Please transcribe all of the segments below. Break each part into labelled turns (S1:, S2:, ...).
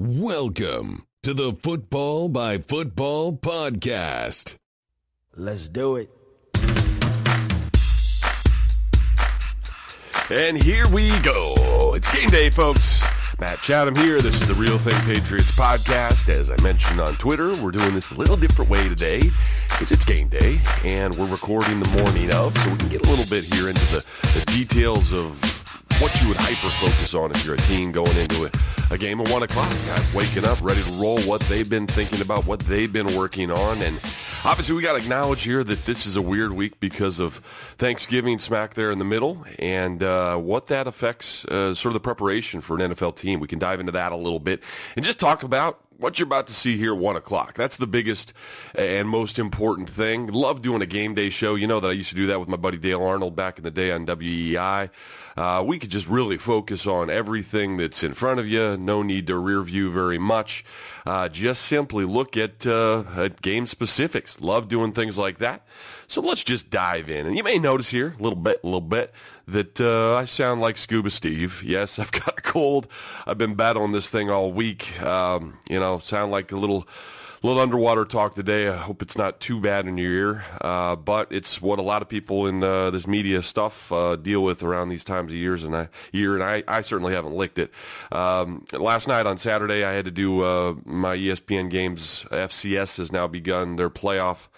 S1: Welcome to the Football by Football podcast.
S2: Let's do it.
S3: And here we go. It's game day, folks. Matt Chatham here. This is the Real Thing Patriots podcast. As I mentioned on Twitter, we're doing this a little different way today because it's game day and we're recording the morning of, so we can get a little bit here into the, the details of what you would hyper focus on if you're a team going into a, a game at 1 o'clock. Guys waking up, ready to roll, what they've been thinking about, what they've been working on. And obviously, we got to acknowledge here that this is a weird week because of Thanksgiving smack there in the middle and uh, what that affects uh, sort of the preparation for an NFL team. We can dive into that a little bit and just talk about what you're about to see here at 1 o'clock. That's the biggest and most important thing. Love doing a game day show. You know that I used to do that with my buddy Dale Arnold back in the day on WEEI. Uh, we could just really focus on everything that's in front of you. No need to rear view very much. Uh, just simply look at, uh, at game specifics. Love doing things like that. So let's just dive in. And you may notice here, a little bit, a little bit, that uh, I sound like Scuba Steve. Yes, I've got a cold. I've been battling this thing all week. Um, you know, sound like a little little underwater talk today. I hope it's not too bad in your ear, uh, but it's what a lot of people in uh, this media stuff uh, deal with around these times of years and I, year, and I, I certainly haven't licked it. Um, last night on Saturday, I had to do uh, my ESPN games. FCS has now begun their playoff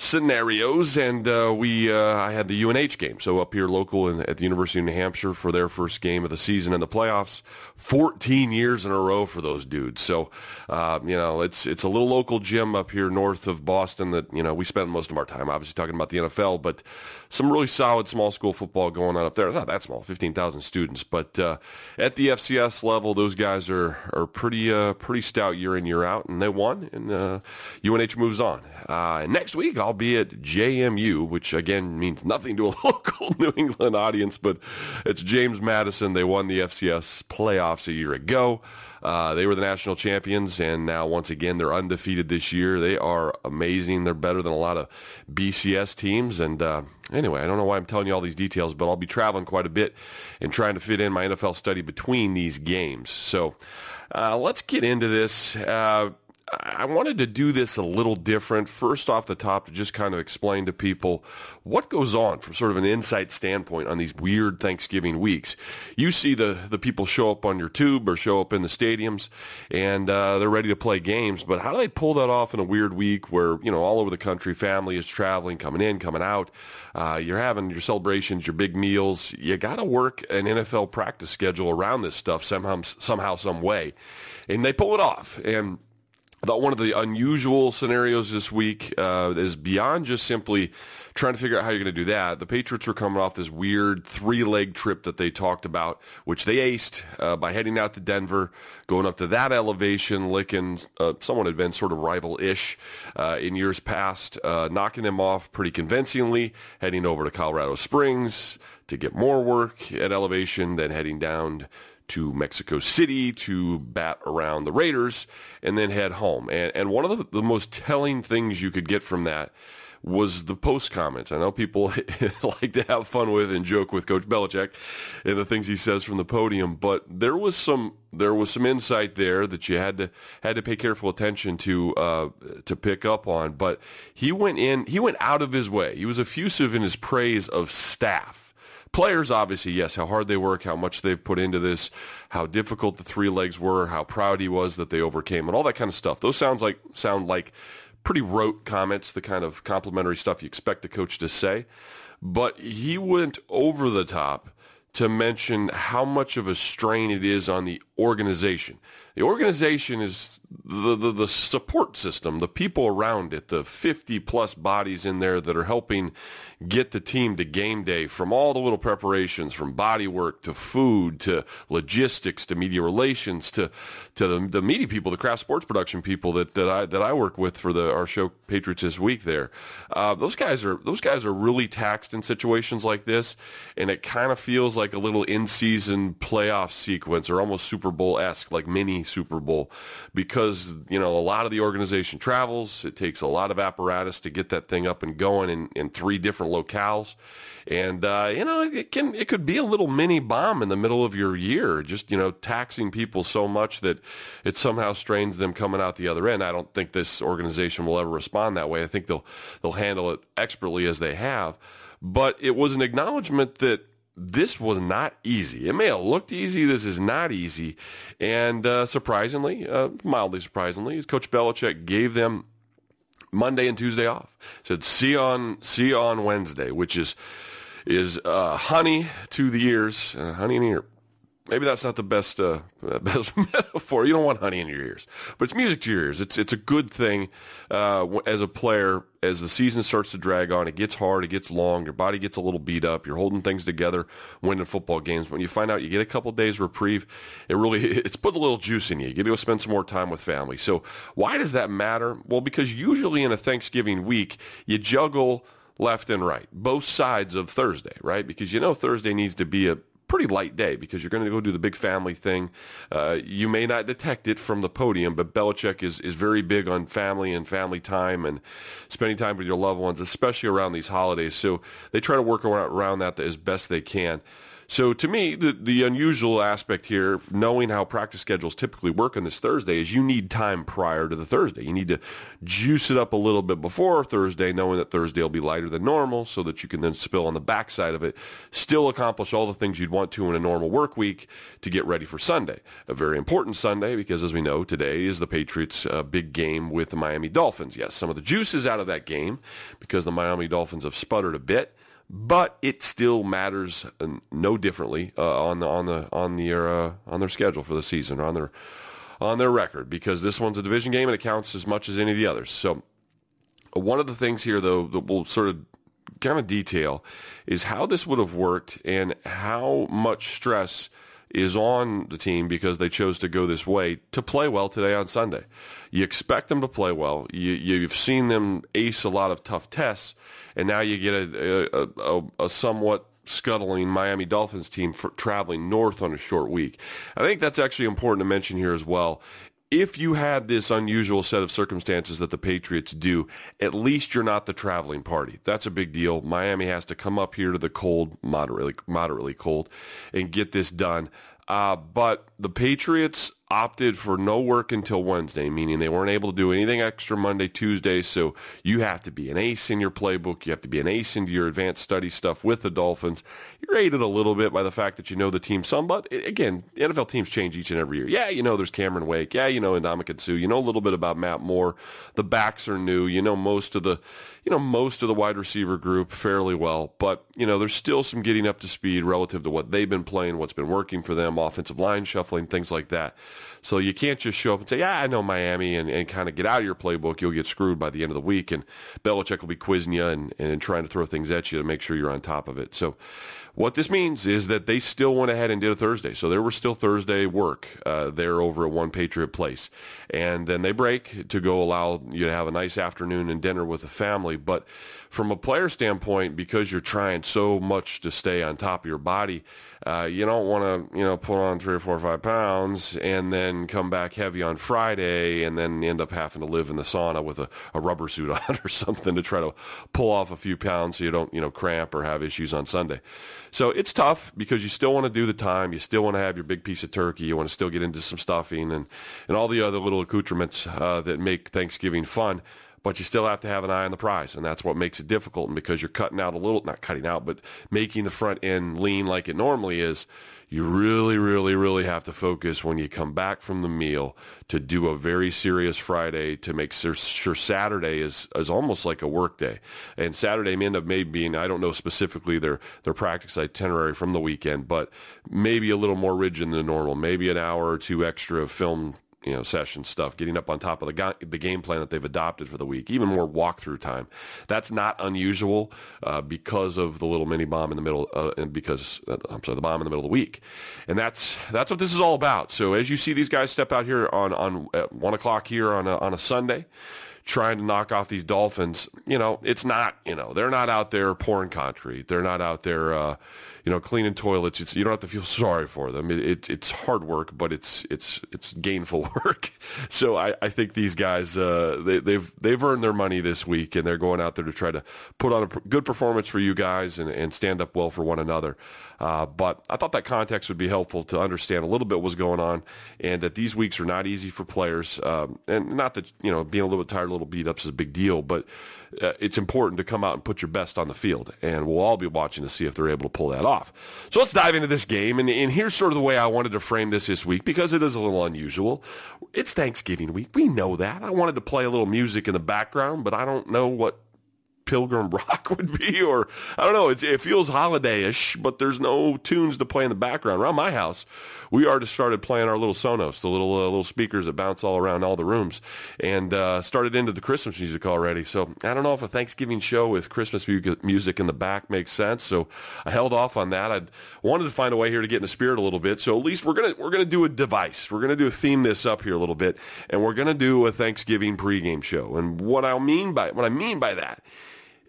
S3: scenarios, and uh, we uh, I had the UNH game, so up here local in, at the University of New Hampshire for their first game of the season in the playoffs. 14 years in a row for those dudes. So uh, you know it's it's a little local gym up here north of Boston that you know we spend most of our time obviously talking about the NFL, but some really solid small school football going on up there. It's not that small, 15,000 students, but uh, at the FCS level, those guys are are pretty uh, pretty stout year in year out, and they won, and UNH uh, moves on. Uh, next week I'll be at JMU, which again means nothing to a local New England audience, but it's James Madison. They won the FCS playoffs a year ago. Uh, they were the national champions, and now once again they're undefeated this year. They are amazing. They're better than a lot of BCS teams. And uh, anyway, I don't know why I'm telling you all these details, but I'll be traveling quite a bit and trying to fit in my NFL study between these games. So uh, let's get into this. I wanted to do this a little different. First off the top, to just kind of explain to people what goes on from sort of an insight standpoint on these weird Thanksgiving weeks. You see the, the people show up on your tube or show up in the stadiums and uh, they're ready to play games, but how do they pull that off in a weird week where, you know, all over the country, family is traveling, coming in, coming out. Uh, you're having your celebrations, your big meals. You got to work an NFL practice schedule around this stuff somehow, somehow, some way. And they pull it off. And I thought one of the unusual scenarios this week uh, is beyond just simply trying to figure out how you're going to do that. The Patriots were coming off this weird three-leg trip that they talked about, which they aced uh, by heading out to Denver, going up to that elevation, licking uh, someone had been sort of rival-ish uh, in years past, uh, knocking them off pretty convincingly, heading over to Colorado Springs to get more work at elevation, then heading down to Mexico City to bat around the Raiders and then head home. And, and one of the, the most telling things you could get from that was the post comments. I know people like to have fun with and joke with Coach Belichick and the things he says from the podium, but there was some there was some insight there that you had to had to pay careful attention to uh, to pick up on. But he went in, he went out of his way. He was effusive in his praise of staff Players, obviously, yes, how hard they work, how much they've put into this, how difficult the three legs were, how proud he was that they overcame, and all that kind of stuff. Those sounds like sound like pretty rote comments, the kind of complimentary stuff you expect a coach to say. But he went over the top to mention how much of a strain it is on the organization. The organization is the, the, the, support system, the people around it, the 50 plus bodies in there that are helping get the team to game day from all the little preparations, from body work to food to logistics to media relations to, to the, the media people, the Kraft sports production people that, that I, that I work with for the, our show Patriots this week there. Uh, those guys are, those guys are really taxed in situations like this. And it kind of feels like a little in-season playoff sequence or almost Super Bowl-esque, like mini Super Bowl, because, you know, a lot of the organization travels. It takes a lot of apparatus to get that thing up and going in, in three different locales. And, uh, you know, it can, it could be a little mini bomb in the middle of your year, just, you know, taxing people so much that it somehow strains them coming out the other end. I don't think this organization will ever respond that way. I think they'll, they'll handle it expertly as they have. But it was an acknowledgement that this was not easy. It may have looked easy. This is not easy. And uh, surprisingly, uh, mildly surprisingly, Coach Belichick gave them Monday and Tuesday off. Said, see on, see on Wednesday, which is, is uh, honey to the ears, uh, honey in the ear maybe that's not the best uh, best metaphor. You don't want honey in your ears, but it's music to your ears. It's it's a good thing uh, as a player. As the season starts to drag on, it gets hard, it gets long, your body gets a little beat up. You're holding things together, winning football games. When you find out you get a couple days reprieve, it really it's put a little juice in you. You get to spend some more time with family. So why does that matter? Well, because usually in a Thanksgiving week, you juggle left and right, both sides of Thursday, right? Because you know Thursday needs to be a pretty light day because you're going to go do the big family thing. Uh, you may not detect it from the podium, but Belichick is, is very big on family and family time and spending time with your loved ones, especially around these holidays. So they try to work around that as best they can. So to me, the, the unusual aspect here, knowing how practice schedules typically work on this Thursday, is you need time prior to the Thursday. You need to juice it up a little bit before Thursday, knowing that Thursday will be lighter than normal so that you can then spill on the backside of it, still accomplish all the things you'd want to in a normal work week to get ready for Sunday. A very important Sunday because as we know, today is the Patriots' uh, big game with the Miami Dolphins. Yes, some of the juice is out of that game because the Miami Dolphins have sputtered a bit but it still matters uh, no differently uh, on the on the on the uh, on their schedule for the season on their on their record because this one's a division game and it counts as much as any of the others. So one of the things here though that we'll sort of kind of detail is how this would have worked and how much stress is on the team because they chose to go this way to play well today on Sunday. You expect them to play well. You, you've seen them ace a lot of tough tests, and now you get a, a, a, a somewhat scuttling Miami Dolphins team for traveling north on a short week. I think that's actually important to mention here as well. If you had this unusual set of circumstances that the Patriots do, at least you're not the traveling party. That's a big deal. Miami has to come up here to the cold, moderately, moderately cold, and get this done. Uh, but the Patriots opted for no work until Wednesday, meaning they weren't able to do anything extra Monday, Tuesday. So you have to be an ace in your playbook. You have to be an ace into your advanced study stuff with the Dolphins. You're aided a little bit by the fact that you know the team some, but again, NFL teams change each and every year. Yeah, you know there's Cameron Wake. Yeah, you know Ndamukong Suh. You know a little bit about Matt Moore. The backs are new. You know most of the, you know most of the wide receiver group fairly well, but you know there's still some getting up to speed relative to what they've been playing, what's been working for them, offensive line shuffling, things like that. So you can't just show up and say, yeah, I know Miami and, and kind of get out of your playbook. You'll get screwed by the end of the week. And Belichick will be quizzing you and, and trying to throw things at you to make sure you're on top of it. So what this means is that they still went ahead and did a Thursday. So there was still Thursday work uh, there over at One Patriot Place. And then they break to go allow you to have a nice afternoon and dinner with the family. But from a player standpoint, because you're trying so much to stay on top of your body, uh, you don't want to, you know, put on three or four or five pounds and then come back heavy on Friday and then end up having to live in the sauna with a, a rubber suit on or something to try to pull off a few pounds so you don't, you know, cramp or have issues on Sunday. So it's tough because you still want to do the time. You still want to have your big piece of turkey. You want to still get into some stuffing and, and all the other little accoutrements uh, that make Thanksgiving fun but you still have to have an eye on the prize, and that's what makes it difficult. And because you're cutting out a little, not cutting out, but making the front end lean like it normally is, you really, really, really have to focus when you come back from the meal to do a very serious Friday to make sure, sure Saturday is, is almost like a work day. And Saturday may end up maybe being, I don't know specifically their, their practice itinerary from the weekend, but maybe a little more rigid than normal, maybe an hour or two extra of film you know session stuff, getting up on top of the ga- the game plan that they've adopted for the week, even more walkthrough time. That's not unusual uh, because of the little mini bomb in the middle, uh, and because uh, I'm sorry, the bomb in the middle of the week, and that's that's what this is all about. So as you see these guys step out here on on one o'clock here on a, on a Sunday trying to knock off these Dolphins, you know, it's not, you know, they're not out there pouring concrete. They're not out there, uh, you know, cleaning toilets. It's, you don't have to feel sorry for them. It, it, it's hard work, but it's it's it's gainful work. So I, I think these guys uh, they, they've they've earned their money this week, and they're going out there to try to put on a good performance for you guys and, and stand up well for one another. Uh, but I thought that context would be helpful to understand a little bit what's going on, and that these weeks are not easy for players. Um, and not that you know being a little bit tired, a little beat up is a big deal, but uh, it's important to come out and put your best on the field. And we'll all be watching to see if they're able to pull that off. So let's dive into this game. And, and here's sort of the way I wanted to frame this this week because it is a little unusual. It's Thanksgiving week. We know that. I wanted to play a little music in the background, but I don't know what Pilgrim Rock would be, or I don't know. it feels holiday-ish, but there's no tunes to play in the background. Around my house, we already started playing our little Sonos, the little uh, little speakers that bounce all around all the rooms, and uh, started into the Christmas music already. So I don't know if a Thanksgiving show with Christmas music in the back makes sense. So I held off on that. I wanted to find a way here to get in the spirit a little bit. So at least we're gonna we're gonna do a device. We're gonna do a theme this up here a little bit, and we're gonna do a Thanksgiving pregame show. And what I mean by what I mean by that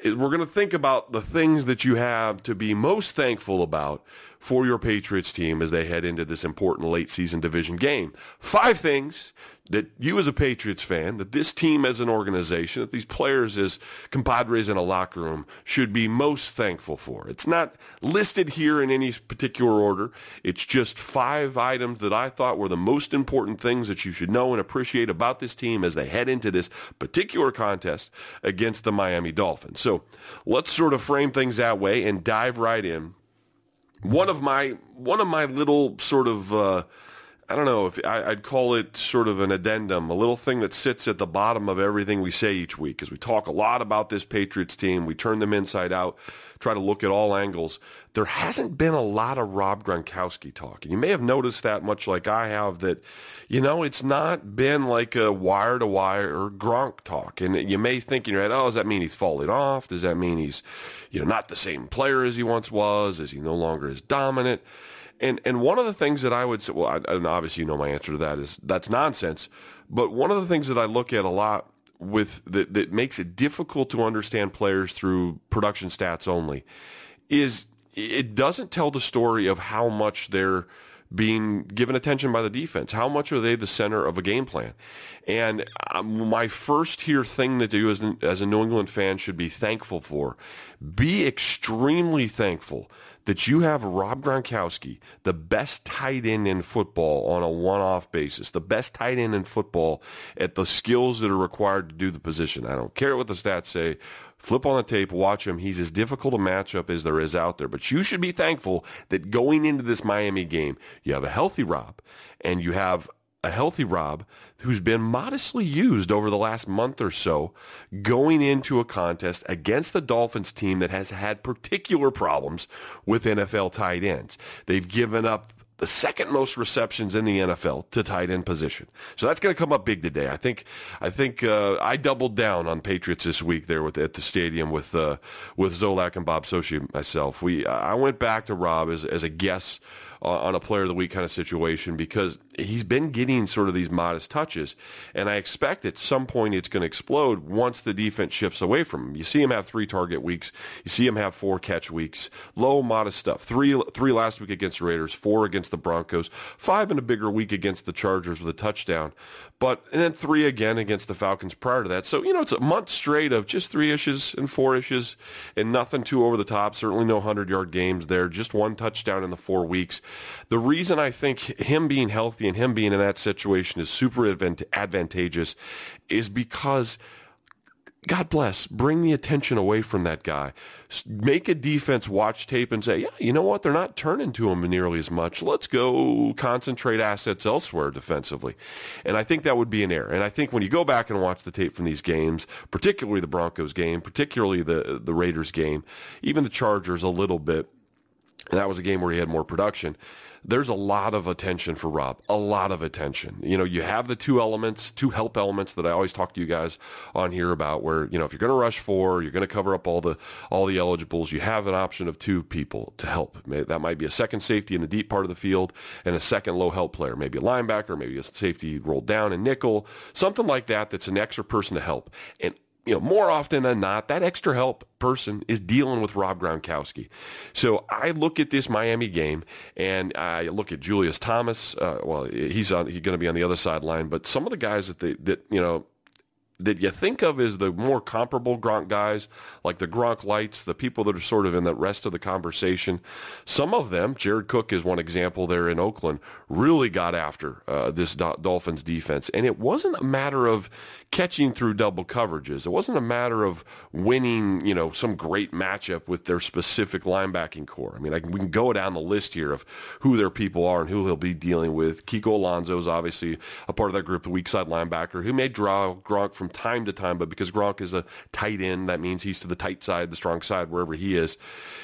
S3: is we're going to think about the things that you have to be most thankful about for your Patriots team as they head into this important late season division game. Five things that you as a Patriots fan, that this team as an organization, that these players as compadres in a locker room should be most thankful for. It's not listed here in any particular order. It's just five items that I thought were the most important things that you should know and appreciate about this team as they head into this particular contest against the Miami Dolphins. So let's sort of frame things that way and dive right in. One of my one of my little sort of uh, I don't know if I, would call it sort of an addendum, a little thing that sits at the bottom of everything we say each week. Because we talk a lot about this Patriots team, we turn them inside out, try to look at all angles. There hasn't been a lot of Rob Gronkowski talk, and you may have noticed that much, like I have. That you know, it's not been like a wire to wire Gronk talk, and you may think in your head, oh, does that mean he's falling off? Does that mean he's you know not the same player as he once was? Is he no longer as dominant? And and one of the things that I would say, well, I, and obviously you know my answer to that is that's nonsense. But one of the things that I look at a lot with that that makes it difficult to understand players through production stats only is it doesn't tell the story of how much they're being given attention by the defense. How much are they the center of a game plan? And um, my first here thing that you as, as a New England fan should be thankful for, be extremely thankful that you have Rob Gronkowski, the best tight end in football on a one-off basis, the best tight end in football at the skills that are required to do the position. I don't care what the stats say. Flip on the tape, watch him. He's as difficult a matchup as there is out there. But you should be thankful that going into this Miami game, you have a healthy Rob and you have a healthy Rob who's been modestly used over the last month or so going into a contest against the Dolphins team that has had particular problems with NFL tight ends. They've given up the second most receptions in the NFL to tight end position. So that's going to come up big today. I think. I think uh, I doubled down on Patriots this week there with at the stadium with uh, with Zolak and Bob Socci myself. We I went back to Rob as as a guest on a player of the week kind of situation because he's been getting sort of these modest touches, and I expect at some point it's going to explode once the defense shifts away from him. You see him have three target weeks, you see him have four catch weeks, low modest stuff. Three three last week against the Raiders, four against the Broncos, five in a bigger week against the Chargers with a touchdown, but and then three again against the Falcons prior to that. So you know it's a month straight of just three issues and four issues and nothing too over the top. Certainly no hundred yard games there. Just one touchdown in the four weeks. The reason I think him being healthy and him being in that situation is super advantageous is because God bless, bring the attention away from that guy. Make a defense watch tape and say, yeah, you know what? They're not turning to him nearly as much. Let's go concentrate assets elsewhere defensively. And I think that would be an error. And I think when you go back and watch the tape from these games, particularly the Broncos game, particularly the, the Raiders game, even the Chargers a little bit, that was a game where he had more production there's a lot of attention for Rob, a lot of attention. You know, you have the two elements, two help elements that I always talk to you guys on here about where, you know, if you're going to rush four, you're going to cover up all the all the eligibles, you have an option of two people to help. That might be a second safety in the deep part of the field and a second low help player, maybe a linebacker, maybe a safety rolled down and nickel, something like that that's an extra person to help. And you know, more often than not, that extra help person is dealing with Rob Gronkowski. So I look at this Miami game and I look at Julius Thomas. Uh, well, he's on, he's going to be on the other sideline, but some of the guys that they, that, you know, that you think of as the more comparable Gronk guys, like the Gronk lights, the people that are sort of in the rest of the conversation. Some of them, Jared Cook is one example there in Oakland, really got after uh, this Dolphins defense. And it wasn't a matter of catching through double coverages. It wasn't a matter of winning, you know, some great matchup with their specific linebacking core. I mean, I we can go down the list here of who their people are and who he'll be dealing with. Kiko Alonso is obviously a part of that group, the weak side linebacker, who may draw Gronk from time to time, but because Gronk is a tight end, that means he's to the tight side, the strong side, wherever he is,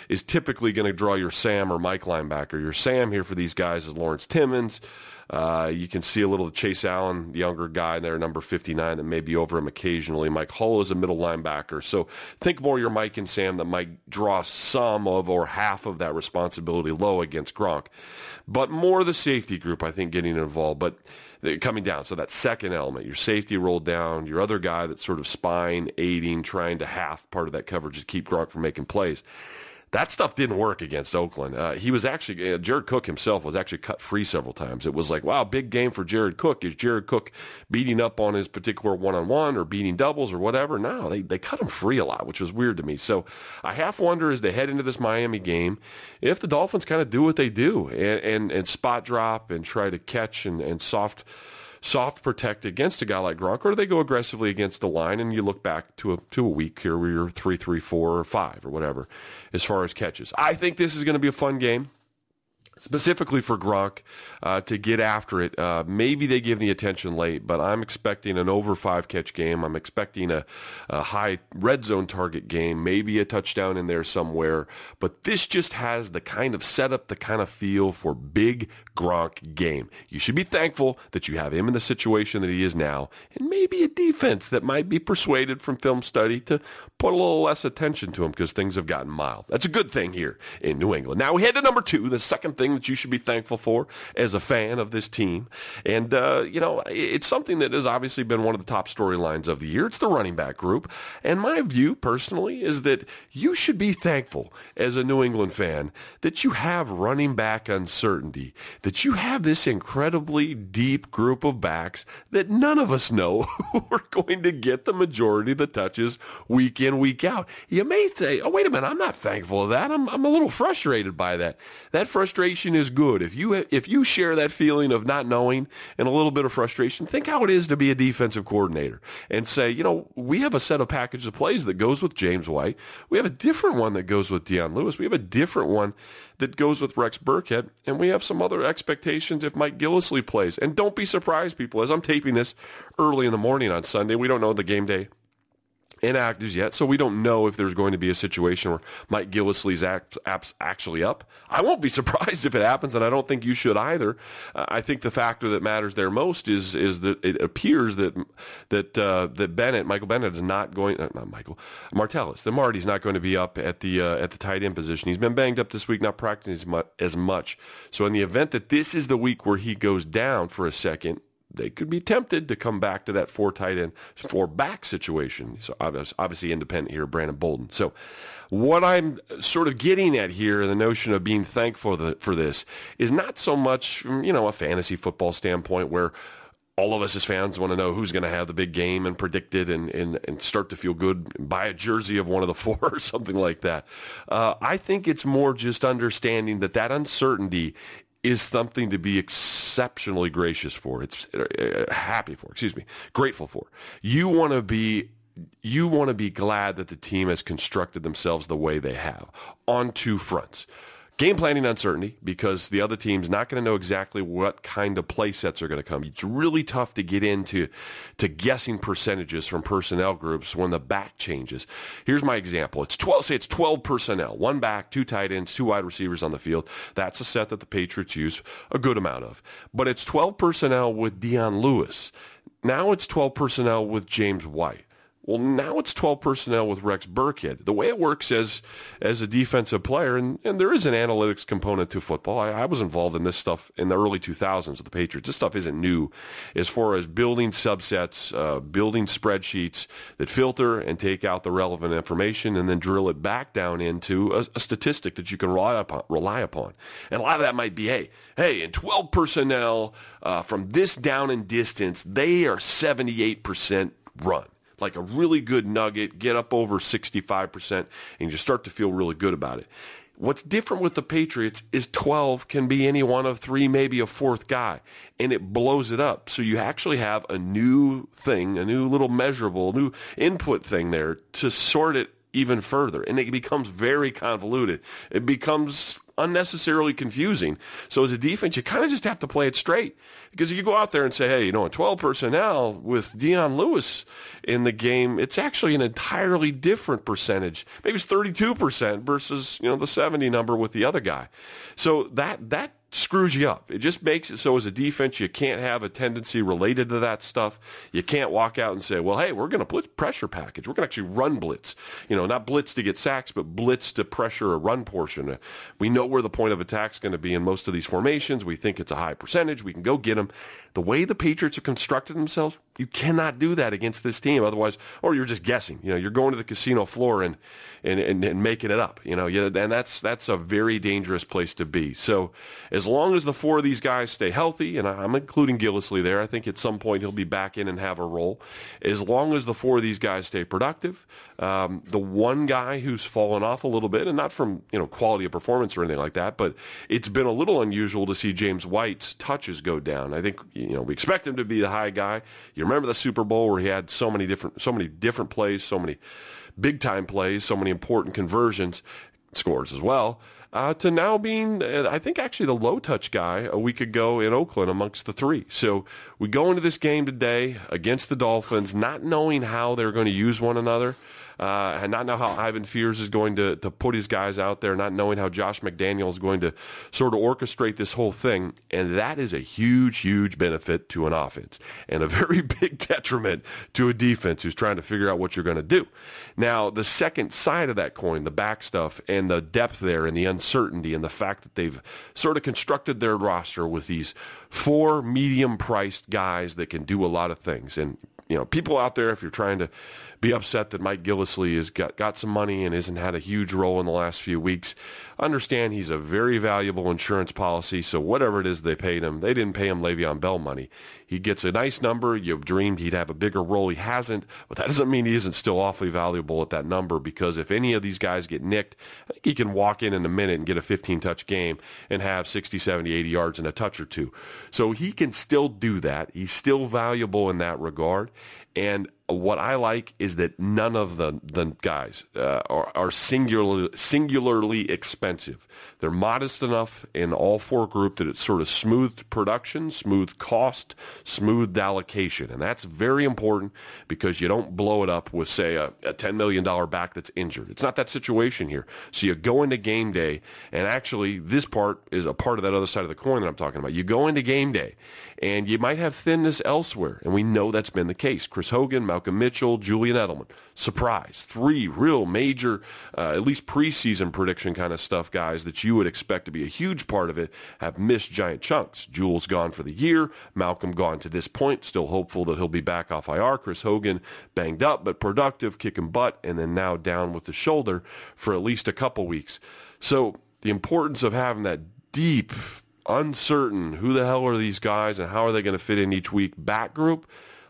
S3: is typically going to draw your Sam or Mike linebacker. Your Sam here for these guys is Lawrence Timmons. Uh, you can see a little Chase Allen, younger guy there, number 59, that may be over him occasionally. Mike Hull is a middle linebacker. So think more your Mike and Sam that might draw some of or half of that responsibility low against Gronk. But more the safety group, I think, getting involved. But coming down. So that second element, your safety rolled down, your other guy that's sort of spine aiding, trying to half part of that coverage to keep Gronk from making plays. That stuff didn't work against Oakland. Uh, he was actually, uh, Jared Cook himself was actually cut free several times. It was like, wow, big game for Jared Cook. Is Jared Cook beating up on his particular one-on-one or beating doubles or whatever? No, they, they cut him free a lot, which was weird to me. So I half wonder as they head into this Miami game if the Dolphins kind of do what they do and, and, and spot drop and try to catch and, and soft – soft protect against a guy like Gronk, or do they go aggressively against the line and you look back to a to a week here where you're three, three, four, or five, or whatever, as far as catches? I think this is going to be a fun game specifically for Gronk uh, to get after it. Uh, maybe they give the attention late, but I'm expecting an over five catch game. I'm expecting a, a, high red zone target game, maybe a touchdown in there somewhere. But this just has the kind of setup, the kind of feel for big Gronk game. You should be thankful that you have him in the situation that he is now, and maybe a defense that might be persuaded from film study to put a little less attention to him because things have gotten mild. That's a good thing here in New England. Now we head to number two, the second thing that you should be thankful for as a fan of this team. And, uh, you know, it's something that has obviously been one of the top storylines of the year. It's the running back group. And my view personally is that you should be thankful as a New England fan that you have running back uncertainty, that you have this incredibly deep group of backs that none of us know who are going to get the majority of the touches week in, week out. You may say, oh, wait a minute, I'm not thankful of that. I'm, I'm a little frustrated by that. That frustration frustration is good. If you if you share that feeling of not knowing and a little bit of frustration, think how it is to be a defensive coordinator and say, you know, we have a set of package of plays that goes with James White. We have a different one that goes with Dion Lewis. We have a different one that goes with Rex Burkhead, and we have some other expectations if Mike Gillislee plays. And don't be surprised, people, as I'm taping this early in the morning on Sunday. We don't know the game day inactives yet, so we don't know if there's going to be a situation where Mike Gillislee's apps actually up. I won't be surprised if it happens, and I don't think you should either. Uh, I think the factor that matters there most is is that it appears that that uh, that Bennett, Michael Bennett, is not going. Uh, not Michael Martellus. The Marty's not going to be up at the uh, at the tight end position. He's been banged up this week, not practicing as much. So in the event that this is the week where he goes down for a second, they could be tempted to come back to that four tight end, four back situation. So obviously, independent here, Brandon Bolden. So what I'm sort of getting at here, the notion of being thankful for this, is not so much, you know, a fantasy football standpoint where all of us as fans want to know who's going to have the big game and predict it and, and, and start to feel good buy a jersey of one of the four or something like that. Uh, I think it's more just understanding that that uncertainty is something to be exceptionally gracious for. It's uh, happy for, excuse me, grateful for. You want to be you want to be glad that the team has constructed themselves the way they have on two fronts game planning uncertainty because the other team's not going to know exactly what kind of play sets are going to come. It's really tough to get into to guessing percentages from personnel groups when the back changes. Here's my example. It's 12 say it's 12 personnel, one back, two tight ends, two wide receivers on the field. That's a set that the Patriots use a good amount of. But it's 12 personnel with Dion Lewis. Now it's 12 personnel with James White Well, now it's 12 personnel with Rex Burkhead. The way it works as as a defensive player, and, and there is an analytics component to football. I, I was involved in this stuff in the early 2000s with the Patriots. This stuff isn't new as far as building subsets, uh, building spreadsheets that filter and take out the relevant information and then drill it back down into a, a statistic that you can rely upon, rely upon. And a lot of that might be, hey, hey, in 12 personnel uh, from this down and distance, they are 78% run like a really good nugget, get up over 65%, and you start to feel really good about it. What's different with the Patriots is 12 can be any one of three, maybe a fourth guy, and it blows it up. So you actually have a new thing, a new little measurable, new input thing there to sort it even further. And it becomes very convoluted. It becomes unnecessarily confusing. So as a defense, you kind of just have to play it straight. Because if you go out there and say, hey, you know, in 12 personnel with Dion Lewis in the game, it's actually an entirely different percentage. Maybe it's 32% versus, you know, the 70 number with the other guy. So that, that screws you up. It just makes it so as a defense you can't have a tendency related to that stuff. You can't walk out and say, "Well, hey, we're going to blitz pressure package. We're going to actually run blitz." You know, not blitz to get sacks, but blitz to pressure a run portion. Uh, we know where the point of attack is going to be in most of these formations. We think it's a high percentage. We can go get them. The way the Patriots have constructed themselves, you cannot do that against this team. Otherwise, or you're just guessing. You know, you're going to the casino floor and and, and, and making it up. You know, and that's that's a very dangerous place to be. So as long as the four of these guys stay healthy, and I'm including Gillislee there, I think at some point he'll be back in and have a role. As long as the four of these guys stay productive, um, the one guy who's fallen off a little bit, and not from you know quality of performance or anything like that, but it's been a little unusual to see James White's touches go down. I think you know we expect him to be the high guy. You remember the Super Bowl where he had so many different so many different plays, so many big time plays, so many important conversions, scores as well uh, to now being, uh, I think, actually the low touch guy a week ago in Oakland amongst the three. So we go into this game today against the Dolphins, not knowing how they're going to use one another uh, and not know how Ivan Fears is going to, to put his guys out there, not knowing how Josh McDaniel is going to sort of orchestrate this whole thing. And that is a huge, huge benefit to an offense and a very big detriment to a defense who's trying to figure out what you're going to do. Now, the second side of that coin, the back stuff and the depth there and the uncertainty and the fact that they've sort of constructed their roster with these four medium priced guys that can do a lot of things. And, you know, people out there, if you're trying to be upset that Mike Gillislee has got, got some money and hasn't had a huge role in the last few weeks. Understand he's a very valuable insurance policy, so whatever it is they paid him, they didn't pay him Le'Veon Bell money. He gets a nice number. You dreamed he'd have a bigger role. He hasn't, but that doesn't mean he isn't still awfully valuable at that number because if any of these guys get nicked, I think he can walk in in a minute and get a 15-touch game and have 60, 70, 80 yards and a touch or two. So he can still do that. He's still valuable in that regard. And what I like is that none of the, the guys uh, are, are singularly, singularly expensive. They're modest enough in all four group that it's sort of smooth production, smooth cost, smooth allocation. And that's very important because you don't blow it up with, say, a, a $10 million back that's injured. It's not that situation here. So you go into game day, and actually this part is a part of that other side of the coin that I'm talking about. You go into game day, and you might have thinness elsewhere, and we know that's been the case. Chris Hogan, Malcolm Mitchell, Julian Edelman. Surprise. Three real major, uh, at least preseason prediction kind of stuff, guys, that you would expect to be a huge part of it have missed giant chunks. Jules gone for the year. Malcolm gone to this point. Still hopeful that he'll be back off IR. Chris Hogan banged up, but productive, kicking butt, and then now down with the shoulder for at least a couple weeks. So the importance of having that deep, uncertain, who the hell are these guys and how are they going to fit in each week back group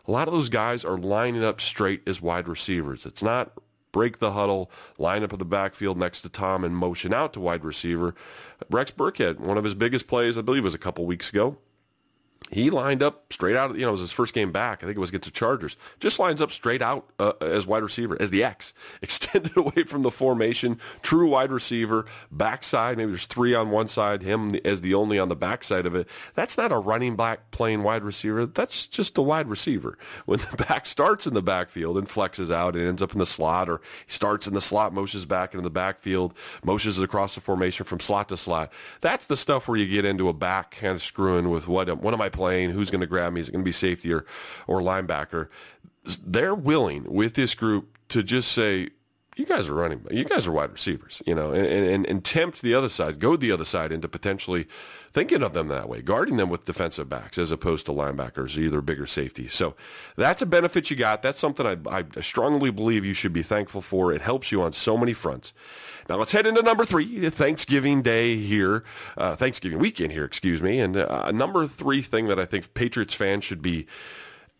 S3: a lot of those guys are lining up straight as wide receivers. It's not break the huddle, line up in the backfield next to Tom and motion out to wide receiver. Rex Burkhead, one of his biggest plays, I believe was a couple weeks ago, he lined up straight out. You know, it was his first game back. I think it was against the Chargers. Just lines up straight out uh, as wide receiver, as the X, extended away from the formation. True wide receiver, backside. Maybe there's three on one side, him as the only on the backside of it. That's not a running back playing wide receiver. That's just a wide receiver. When the back starts in the backfield and flexes out and ends up in the slot, or he starts in the slot, motions back into the backfield, motions across the formation from slot to slot. That's the stuff where you get into a back kind of screwing with what One of am I playing? Who's going to grab me? Is it going to be safety or, or linebacker? they're willing with this group to just say, you guys are running, you guys are wide receivers, you know, and, and, and tempt the other side, go the other side into potentially thinking of them that way, guarding them with defensive backs as opposed to linebackers, either bigger safety. So that's a benefit you got. That's something I, I strongly believe you should be thankful for. It helps you on so many fronts. Now let's head into number three, Thanksgiving Day here, uh, Thanksgiving weekend here, excuse me. And uh, number three thing that I think Patriots fans should be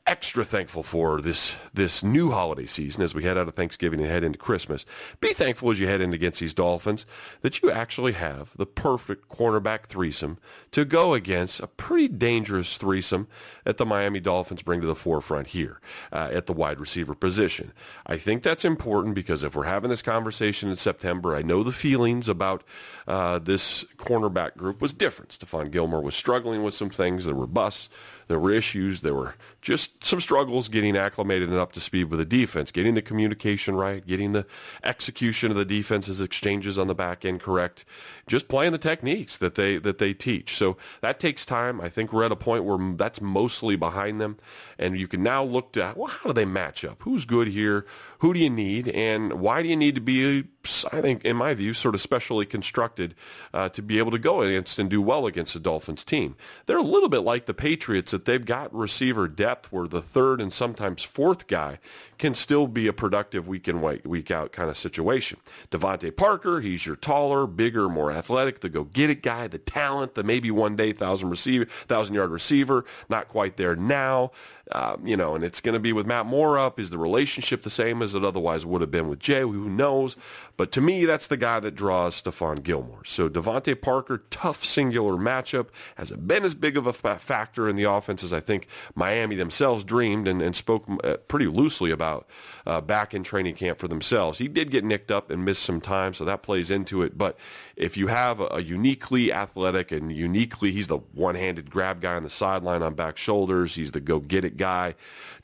S3: extra thankful for this this new holiday season as we head out of Thanksgiving and head into Christmas. Be thankful as you head in against these Dolphins that you actually have the perfect cornerback threesome to go against a pretty dangerous threesome that the Miami Dolphins bring to the forefront here uh, at the wide receiver position. I think that's important because if we're having this conversation in September, I know the feelings about uh, this cornerback group was different. Stephon Gilmore was struggling with some things. There were busts. There were issues. There were just some struggles getting acclimated and up to speed with the defense, getting the communication right, getting the execution of the defense's exchanges on the back end correct, just playing the techniques that they that they teach. So that takes time. I think we're at a point where that's mostly behind them, and you can now look to well, how do they match up? Who's good here? Who do you need, and why do you need to be? I think, in my view, sort of specially constructed uh, to be able to go against and do well against the Dolphins team. They're a little bit like the Patriots that they've got receiver depth where the third and sometimes fourth guy can still be a productive week in week out kind of situation. DeVante Parker, he's your taller, bigger, more athletic, the go get it guy, the talent, the maybe one day thousand receiver, thousand yard receiver. Not quite there now. Uh, you know, and it's going to be with Matt Moore up. Is the relationship the same as it otherwise would have been with Jay? Who knows? But to me, that's the guy that draws Stephon Gilmore. So DeVante Parker, tough singular matchup, hasn't been as big of a factor in the offense as I think Miami themselves dreamed and, and spoke uh, pretty loosely about uh, back in training camp for themselves. He did get nicked up and missed some time, so that plays into it. But if you have a, uniquely athletic and uniquely, he's the one-handed grab guy on the sideline on back shoulders. He's the go-get-it guy,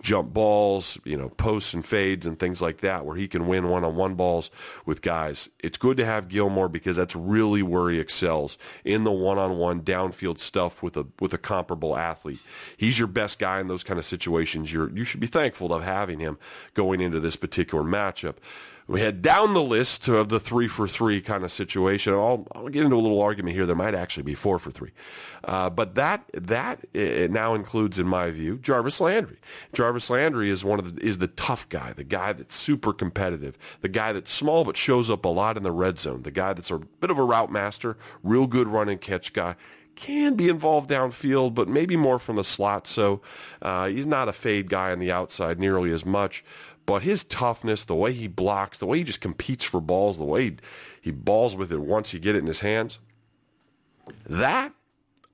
S3: jump balls, you know, posts and fades and things like that, where he can win one-on-one balls with guys. It's good to have Gilmore because that's really where he excels in the one-on-one downfield stuff with a with a comparable athlete. He's your best guy in those kind of situations. You're you should be thankful of having him going into this particular matchup we head down the list of the three for three kind of situation. I'll, I'll get into a little argument here. There might actually be four for three, uh, but that that it now includes, in my view, Jarvis Landry. Jarvis Landry is one of the is the tough guy, the guy that's super competitive, the guy that's small but shows up a lot in the red zone, the guy that's a bit of a route master, real good run and catch guy can be involved downfield, but maybe more from the slot. So uh, he's not a fade guy on the outside nearly as much. But his toughness, the way he blocks, the way he just competes for balls, the way he, he balls with it once you get it in his hands, that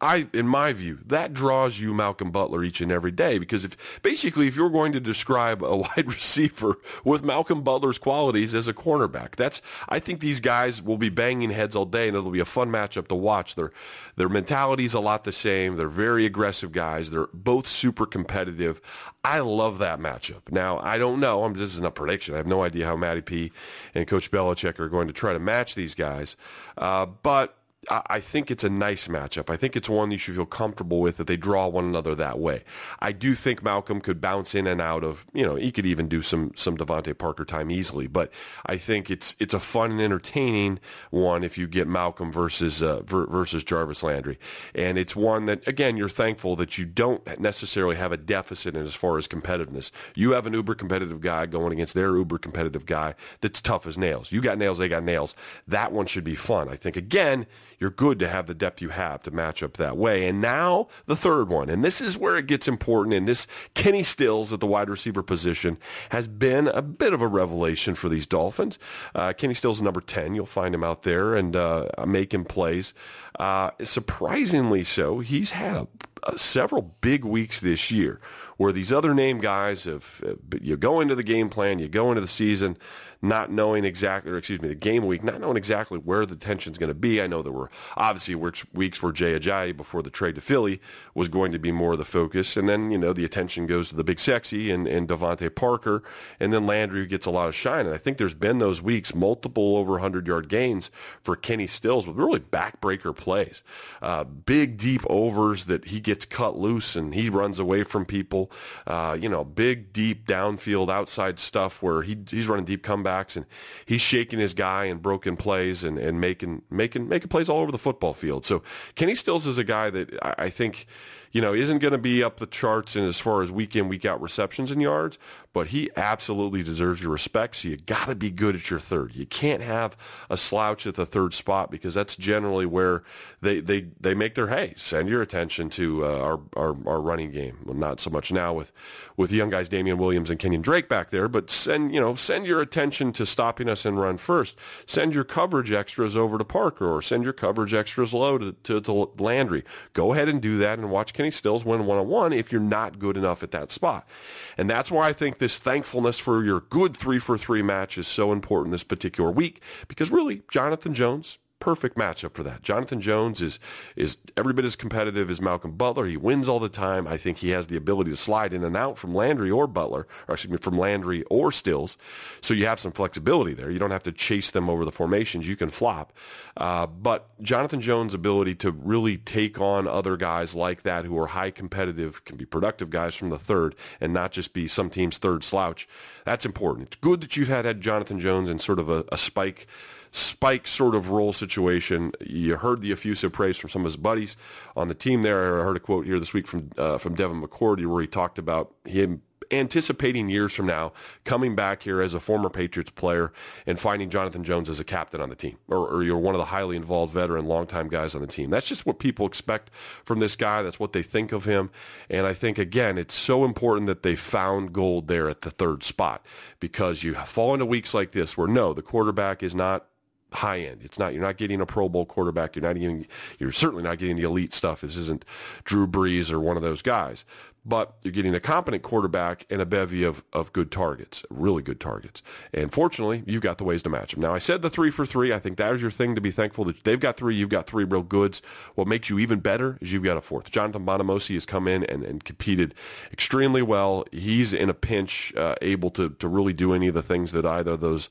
S3: I, in my view, that draws you Malcolm Butler each and every day because if basically if you're going to describe a wide receiver with Malcolm Butler's qualities as a cornerback, that's I think these guys will be banging heads all day and it'll be a fun matchup to watch. Their their mentality's a lot the same. They're very aggressive guys. They're both super competitive. I love that matchup. Now I don't know. I'm just in a prediction. I have no idea how Matty P and Coach Belichick are going to try to match these guys, uh, but I think it's a nice matchup. I think it's one you should feel comfortable with that they draw one another that way. I do think Malcolm could bounce in and out of, you know, he could even do some some DeVante Parker time easily. But I think it's it's a fun and entertaining one if you get Malcolm versus uh, versus Jarvis Landry, and it's one that again you're thankful that you don't necessarily have a deficit in as far as competitiveness. You have an uber competitive guy going against their uber competitive guy that's tough as nails. You got nails, they got nails. That one should be fun. I think again you're good to have the depth you have to match up that way. And now the third one, and this is where it gets important. And this Kenny Stills at the wide receiver position has been a bit of a revelation for these Dolphins. Uh, Kenny Stills number 10. You'll find him out there and uh, making plays. Uh, surprisingly so, he's had a, several big weeks this year where these other name guys have, you go into the game plan, you go into the season, not knowing exactly, or excuse me, the game week, not knowing exactly where the tension's going to be. I know there were obviously weeks where Jay Ajayi before the trade to Philly was going to be more of the focus. And then, you know, the attention goes to the big sexy and, and DeVante Parker. And then Landry gets a lot of shine. And I think there's been those weeks, multiple over 100 yard gains for Kenny Stills with really backbreaker plays. Uh, big, deep overs that he gets cut loose and he runs away from people. Uh, you know, big, deep downfield outside stuff where he he's running deep comebacks and he's shaking his guy and broken plays and, and making making making plays all over the football field. So Kenny Stills is a guy that I, I think you know, isn't going to be up the charts in as far as week in, week out receptions and yards, but he absolutely deserves your respect. So you got to be good at your third. You can't have a slouch at the third spot because that's generally where they they, they make their hay. Send your attention to uh, our, our our running game. Well, not so much now with with young guys Damien Williams and Kenyan Drake back there, but send you know send your attention to stopping us and run first. Send your coverage extras over to Parker or send your coverage extras low to, to, to Landry. Go ahead and do that and watch Kenny Stills win one on one if you're not good enough at that spot. And that's why I think this thankfulness for your good three for three match is so important this particular week because really, Jonathan Jones, perfect matchup for that. Jonathan Jones is is every bit as competitive as Malcolm Butler. He wins all the time. I think he has the ability to slide in and out from Landry or Butler, or excuse me, from Landry or Stills. So you have some flexibility there. You don't have to chase them over the formations. You can flop. Uh, but Jonathan Jones' ability to really take on other guys like that who are high competitive, can be productive guys from the third, and not just be some team's third slouch. That's important. It's good that you've had, had Jonathan Jones in sort of a, a spike spike sort of role situation. You heard the effusive praise from some of his buddies on the team there. I heard a quote here this week from uh, from Devin McCourty where he talked about him anticipating years from now coming back here as a former Patriots player and finding Jonathan Jones as a captain on the team, or, or, you're one of the highly involved veteran, longtime guys on the team. That's just what people expect from this guy. That's what they think of him. And I think, again, it's so important that they found gold there at the third spot because you fall into weeks like this where, no, the quarterback is not high end. It's not you're not getting a Pro Bowl quarterback. You're not even you're certainly not getting the elite stuff. This isn't Drew Brees or one of those guys. But you're getting a competent quarterback and a bevy of, of good targets, really good targets. And fortunately, you've got the ways to match them. Now, I said the three for three. I think that is your thing to be thankful that they've got three, you've got three real goods. What makes you even better is you've got a fourth. Johnson Bademosi has come in and, and competed extremely well. He's in a pinch, uh, able to, to really do any of the things that either of those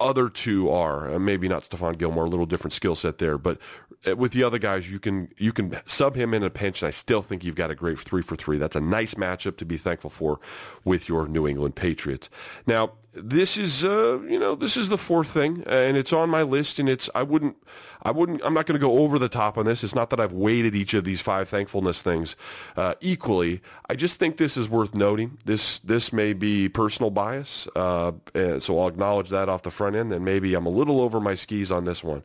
S3: other two are. Maybe not Stephon Gilmore, a little different skill set there, but uh, with the other guys, you can you can sub him in a pinch, and I still think you've got a great three for three. That's a nice matchup to be thankful for with your New England Patriots. Now, this is uh, you know this is the fourth thing, and it's on my list, and it's I wouldn't I wouldn't I'm not going to go over the top on this. It's not that I've weighted each of these five thankfulness things uh, equally. I just think this is worth noting. This this may be personal bias, uh, so I'll acknowledge that off the front end, and maybe I'm a little over my skis on this one,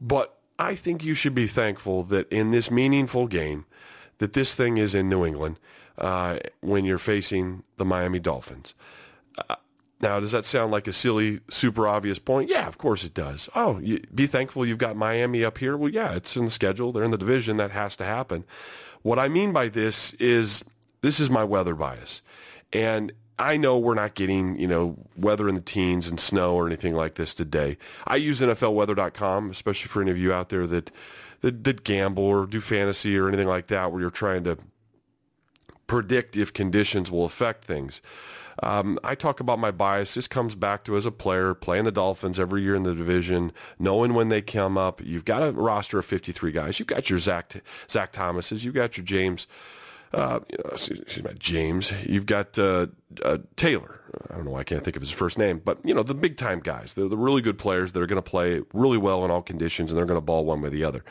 S3: but I think you should be thankful that in this meaningful game, that this thing is in New England uh, when you're facing the Miami Dolphins. Now, does that sound like a silly, super obvious point? Yeah, of course it does. Oh, you, be thankful you've got Miami up here. Well, yeah, it's in the schedule. They're in the division. That has to happen. What I mean by this is this is my weather bias. And I know we're not getting, you know, weather in the teens and snow or anything like this today. I use NFLweather.com, especially for any of you out there that, that, that gamble or do fantasy or anything like that where you're trying to predict if conditions will affect things. Um, I talk about my bias. This comes back to as a player playing the Dolphins every year in the division, knowing when they come up. You've got a roster of 53 guys. You've got your Zach Zach Thomases. You've got your James. Uh, excuse me, James. You've got uh, uh, Taylor. I don't know why I can't think of his first name, but you know the big time guys. They're the really good players that are going to play really well in all conditions, and they're going to ball one way or the other.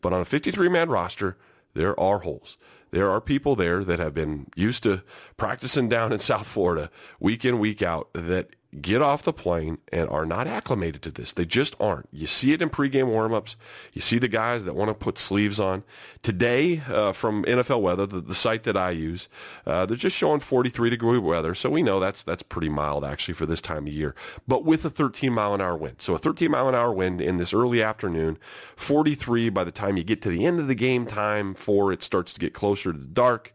S3: But on a 53 man roster, there are holes there are people there that have been used to practicing down in South Florida week in, week out that get off the plane and are not acclimated to this. They just aren't. You see it in pregame warmups. You see the guys that want to put sleeves on. Today, uh, from NFL Weather, the, the, site that I use, uh, they're just showing 43 degree weather, so we know that's that's pretty mild actually for this time of year. But with a 13 mile an hour wind, so a 13 mile an hour wind in this early afternoon, 43 by the time you get to the end of the game time, for it starts to get closer to the dark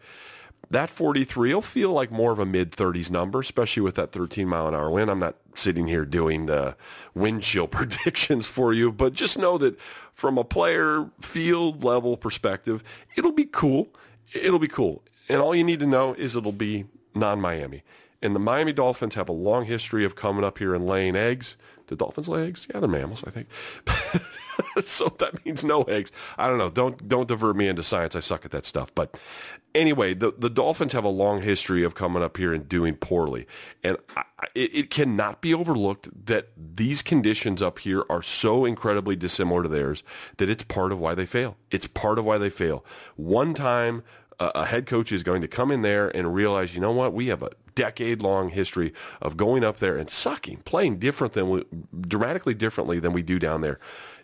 S3: that 43 will feel like more of a mid 30s number, especially with that 13 mile an hour wind. I'm not sitting here doing uh, wind chill predictions for you, but just know that from a player field level perspective, it'll be cool. It'll be cool. And all you need to know is it'll be non Miami. And the Miami Dolphins have a long history of coming up here and laying eggs. Do dolphins lay eggs? Yeah, they're mammals, I think. so that means no eggs. I don't know. Don't don't divert me into science. I suck at that stuff. But anyway, the the Dolphins have a long history of coming up here and doing poorly, and I, it, it cannot be overlooked that these conditions up here are so incredibly dissimilar to theirs that it's part of why they fail. It's part of why they fail. One time a head coach is going to come in there and realize, you know what, we have a decade long history of going up there and sucking, playing different than dramatically differently than we do down there.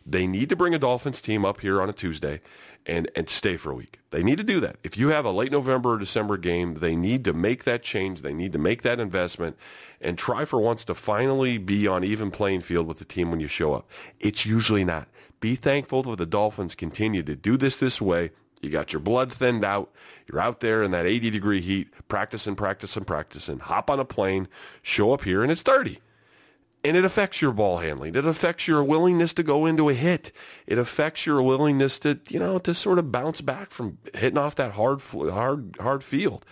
S3: They need to bring a Dolphins team up here on a Tuesday and, and stay for a week. They need to do that. If you have a late November or December game, they need to make that change. They need to make that investment and try for once to finally be on even playing field with the team when you show up. It's usually not. Be thankful that the Dolphins continue to do this this way you got your blood thinned out. You're out there in that 80 degree heat, practicing, practicing, practicing. Hop on a plane, show up here, and it's 30. And it affects your ball handling. It affects your willingness to go into a hit. It affects your willingness to, you know, to sort of bounce back from hitting off that hard, hard, hard field.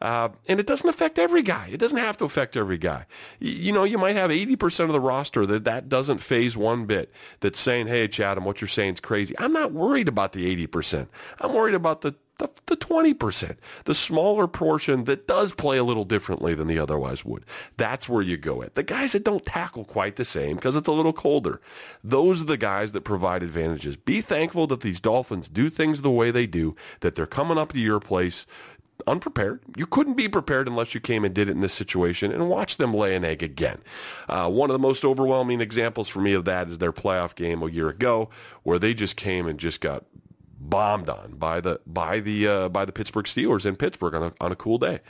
S3: Uh, and it doesn't affect every guy. It doesn't have to affect every guy. You, know, you might have 80% of the roster that that doesn't phase one bit. That's saying, hey, Chatham, what you're saying is crazy. I'm not worried about the 80%. I'm worried about the the, the 20%, the smaller portion that does play a little differently than the otherwise would. That's where you go at. The guys that don't tackle quite the same because it's a little colder. Those are the guys that provide advantages. Be thankful that these Dolphins do things the way they do, that they're coming up to your place unprepared. You couldn't be prepared unless you came and did it in this situation and watch them lay an egg again. Uh, one of the most overwhelming examples for me of that is their playoff game a year ago where they just came and just got bombed on by the by the uh, by the Pittsburgh Steelers in Pittsburgh on a on a cool day.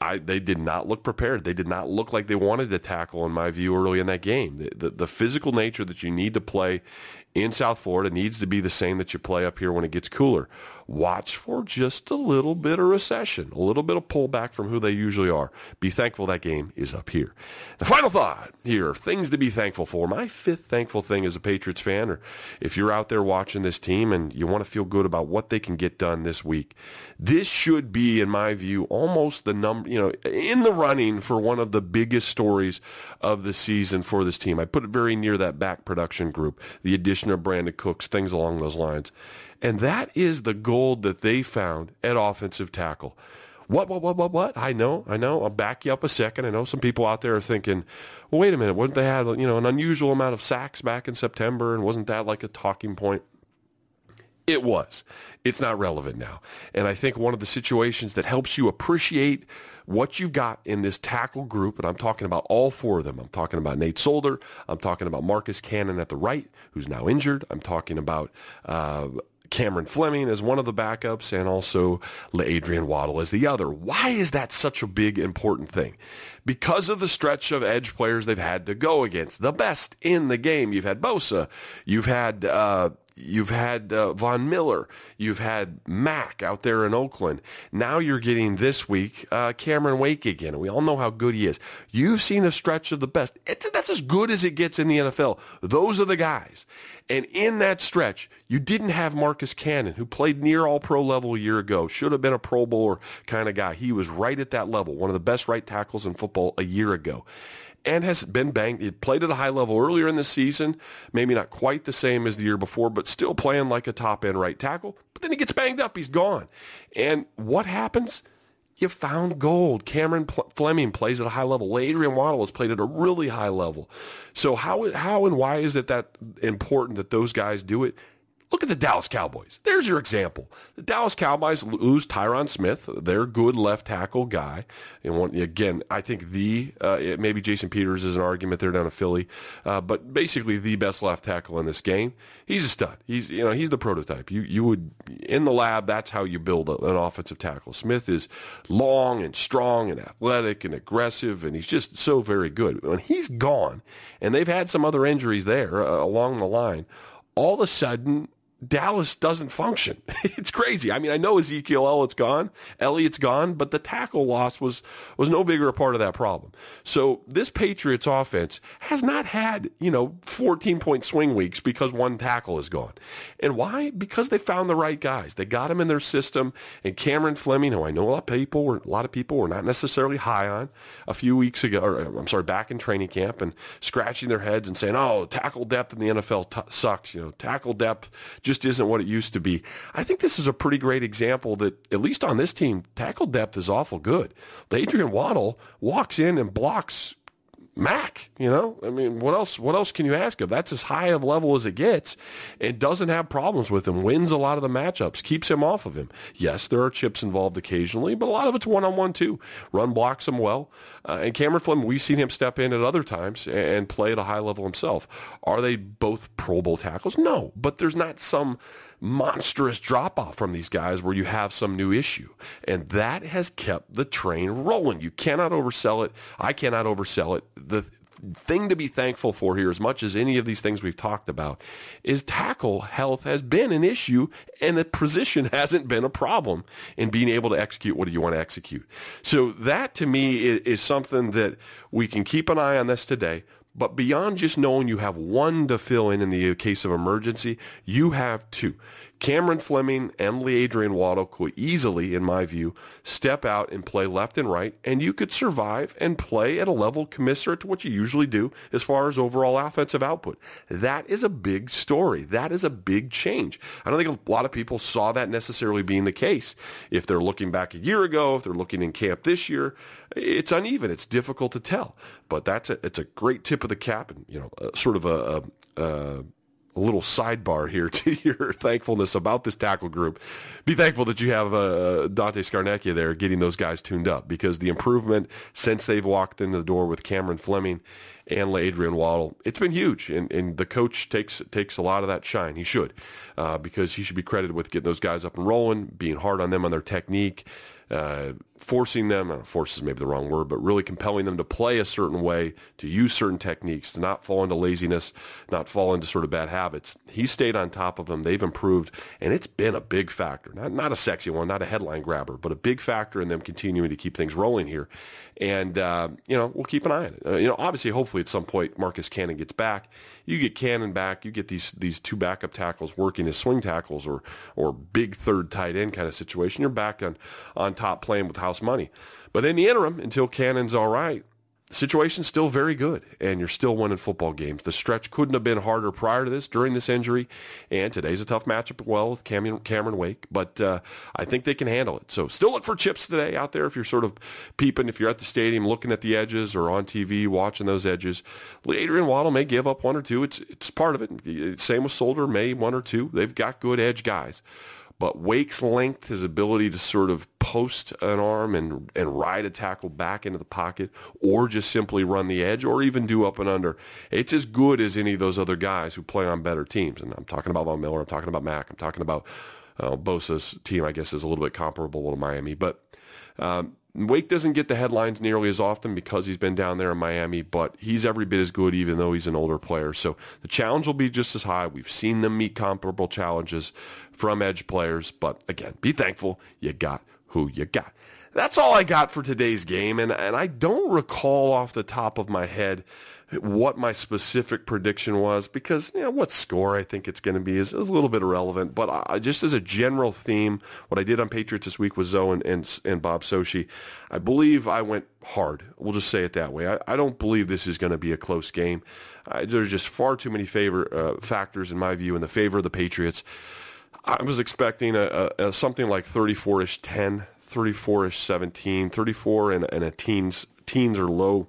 S3: I, they did not look prepared. They did not look like they wanted to tackle, in my view, early in that game. The, the, the, physical nature that you need to play in South Florida needs to be the same that you play up here when it gets cooler watch for just a little bit of recession, a little bit of pullback from who they usually are. Be thankful that game is up here. The final thought here, things to be thankful for. My fifth thankful thing as a Patriots fan, or if you're out there watching this team and you want to feel good about what they can get done this week, this should be, in my view, almost the number, you know, in the running for one of the biggest stories of the season for this team. I put it very near that back production group, the addition of Brandin Cooks, things along those lines. And that is the gold that they found at offensive tackle. What, what, what, what, what? I know, I know. I'll back you up a second. I know some people out there are thinking, well, wait a minute, wouldn't they have, you know, an unusual amount of sacks back in September? And wasn't that like a talking point? It was. It's not relevant now. And I think one of the situations that helps you appreciate what you've got in this tackle group, and I'm talking about all four of them. I'm talking about Nate Solder. I'm talking about Marcus Cannon at the right, who's now injured. I'm talking about uh, Cameron Fleming as one of the backups and also Adrian Waddle as the other. Why is that such a big important thing? Because of the stretch of edge players they've had to go against. The best in the game. You've had Bosa. You've had uh, You've had uh, Von Miller. You've had Mack out there in Oakland. Now you're getting this week uh, Cameron Wake again. We all know how good he is. You've seen a stretch of the best. It's, that's as good as it gets in the NFL. Those are the guys. And in that stretch, you didn't have Marcus Cannon, who played near all pro level a year ago, should have been a Pro Bowler kind of guy. He was right at that level, one of the best right tackles in football a year ago and has been banged. He played at a high level earlier in the season, maybe not quite the same as the year before, but still playing like a top end right tackle. But then he gets banged up. He's gone. And what happens? You found gold. Cameron Fleming plays at a high level. Adrian Waddle has played at a really high level. So how how and why is it that important that those guys do it? Look at the Dallas Cowboys. There's your example. The Dallas Cowboys lose Tyron Smith, their good left tackle guy. And one, again, I think the uh, maybe Jason Peters is an argument there down in Philly, uh, but basically the best left tackle in this game. He's a stud. He's you know he's the prototype. You you would in the lab. That's how you build an offensive tackle. Smith is long and strong and athletic and aggressive, and he's just so very good. When he's gone, and they've had some other injuries there uh, along the line, all of a sudden Dallas doesn't function. it's crazy. I mean, I know Ezekiel Elliott's gone, Elliott's gone, but the tackle loss was was no bigger a part of that problem. So this Patriots offense has not had you know 14 point swing weeks because one tackle is gone, and why? Because they found the right guys. They got them in their system, and Cameron Fleming, who I know a lot of people were a lot of people were not necessarily high on a few weeks ago, or uh, I'm sorry, back in training camp, and scratching their heads and saying, "Oh, tackle depth in the NFL t- sucks." You know, tackle depth just isn't what it used to be. I think this is a pretty great example that, at least on this team, tackle depth is awful good. Adrian Waddle walks in and blocks Mack, you know, I mean, what else? What else can you ask of? That's as high of level as it gets, and doesn't have problems with him. Wins a lot of the matchups, keeps him off of him. Yes, there are chips involved occasionally, but a lot of it's one on one too. Run blocks him well, uh, and Cameron Fleming, we've seen him step in at other times and play at a high level himself. Are they both Pro Bowl tackles? No, but there's not some monstrous drop off from these guys where you have some new issue. And that has kept the train rolling. You cannot oversell it. I cannot oversell it. The thing to be thankful for here, as much as any of these things we've talked about, is tackle health has been an issue and the position hasn't been a problem in being able to execute what do you want to execute. So that to me is, is something that we can keep an eye on this today. But beyond just knowing you have one to fill in in the case of emergency, you have two. Cameron Fleming and Lee Adrian Waddle could easily, in my view, step out and play left and right, and you could survive and play at a level commensurate to what you usually do as far as overall offensive output. That is a big story. That is a big change. I don't think a lot of people saw that necessarily being the case. If they're looking back a year ago, if they're looking in camp this year, it's uneven. It's difficult to tell. But that's a, it's a great tip of the cap and, you know, uh, sort of a, a, a a little sidebar here to your thankfulness about this tackle group. Be thankful that you have uh, Dante Scarnecchia there getting those guys tuned up because the improvement since they've walked in the door with Cameron Fleming and Adrian Waddle, it's been huge. And, and the coach takes takes a lot of that shine. He should uh, because he should be credited with getting those guys up and rolling, being hard on them on their technique, uh, forcing them, uh, force is maybe the wrong word, but really compelling them to play a certain way, to use certain techniques, to not fall into laziness, not fall into sort of bad habits. He stayed on top of them. They've improved, and it's been a big factor. Not, not a sexy one, not a headline grabber, but a big factor in them continuing to keep things rolling here. And, uh, you know, we'll keep an eye on it. Uh, you know, obviously, hopefully at some point Marcus Cannon gets back. You get Cannon back. You get these these two backup tackles working as swing tackles or or big third tight end kind of situation. You're back on, on top playing with house money. But in the interim, until Cannon's all right, the situation's still very good, and you're still winning football games. The stretch couldn't have been harder prior to this, during this injury, and today's a tough matchup well with Cameron, Cameron Wake, but uh, I think they can handle it. So still look for chips today out there if you're sort of peeping, if you're at the stadium looking at the edges or on TV watching those edges. Adrian Waddle may give up one or two. It's, it's part of it. Same with Solder, may one or two. They've got good edge guys. But Wake's length, his ability to sort of post an arm and, and ride a tackle back into the pocket or just simply run the edge or even do up and under, it's as good as any of those other guys who play on better teams. And I'm talking about Von Miller. I'm talking about Mack. I'm talking about uh, Bosa's team, I guess, is a little bit comparable to Miami. But um, Wake doesn't get the headlines nearly as often because he's been down there in Miami, but he's every bit as good even though he's an older player. So the challenge will be just as high. We've seen them meet comparable challenges from edge players, but again, be thankful you got who you got. That's all I got for today's game, and, and I don't recall off the top of my head what my specific prediction was because you know what score I think it's going to be is, is, a little bit irrelevant. But I, just as a general theme, what I did on Patriots this week with Zoe and, and, and Bob Socci, I believe I went hard. We'll just say it that way. I, I don't believe this is going to be a close game. Uh, there's just far too many favor uh, factors in my view in the favor of the Patriots. I was expecting a, a, a something like 34-ish 10, 34-ish 17, 34 and, and a teens teens or low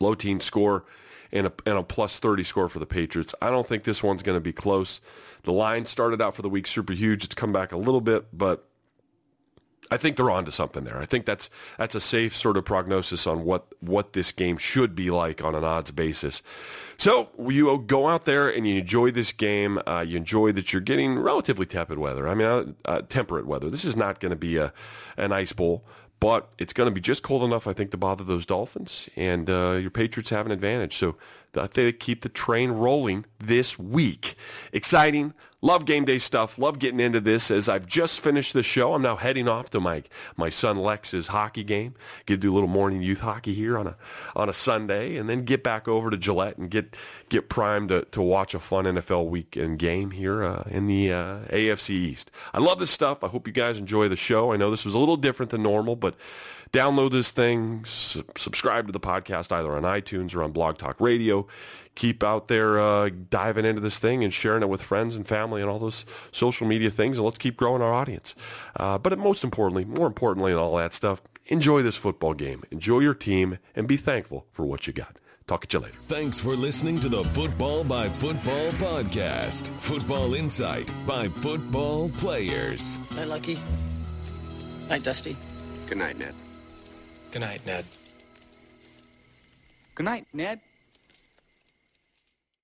S3: low teen score and a, and a plus 30 score for the Patriots. I don't think this one's going to be close. The line started out for the week super huge. It's come back a little bit, but I think they're on to something there. I think that's that's a safe sort of prognosis on what what this game should be like on an odds basis. So you go out there and you enjoy this game. Uh, you enjoy that you're getting relatively tepid weather. I mean, uh, uh, temperate weather. This is not going to be a an ice bowl but it's going to be just cold enough, I think, to bother those Dolphins. And uh, your Patriots have an advantage. So Think they keep the train rolling this week. Exciting, Love game day stuff. Love getting into this. As I've just finished the show, I'm now heading off to my my son Lex's hockey game. Get to do a little morning youth hockey here on a on a Sunday, and then get back over to Gillette and get get primed to, to watch a fun NFL weekend game here uh, in the uh, AFC East. I love this stuff. I hope you guys enjoy the show. I know this was a little different than normal, but download this thing, su- subscribe to the podcast either on iTunes or on Blog Talk Radio keep out there uh, diving into this thing and sharing it with friends and family and all those social media things, and let's keep growing our audience. Uh, but most importantly, more importantly than all that stuff, enjoy this football game, enjoy your team, and be thankful for what you got. Talk to you later.
S1: Thanks for listening to the Football by Football podcast. Football insight by football players.
S4: Night, Lucky. Night, Dusty.
S5: Good night, Ned.
S6: Good night, Ned.
S7: Good night, Ned.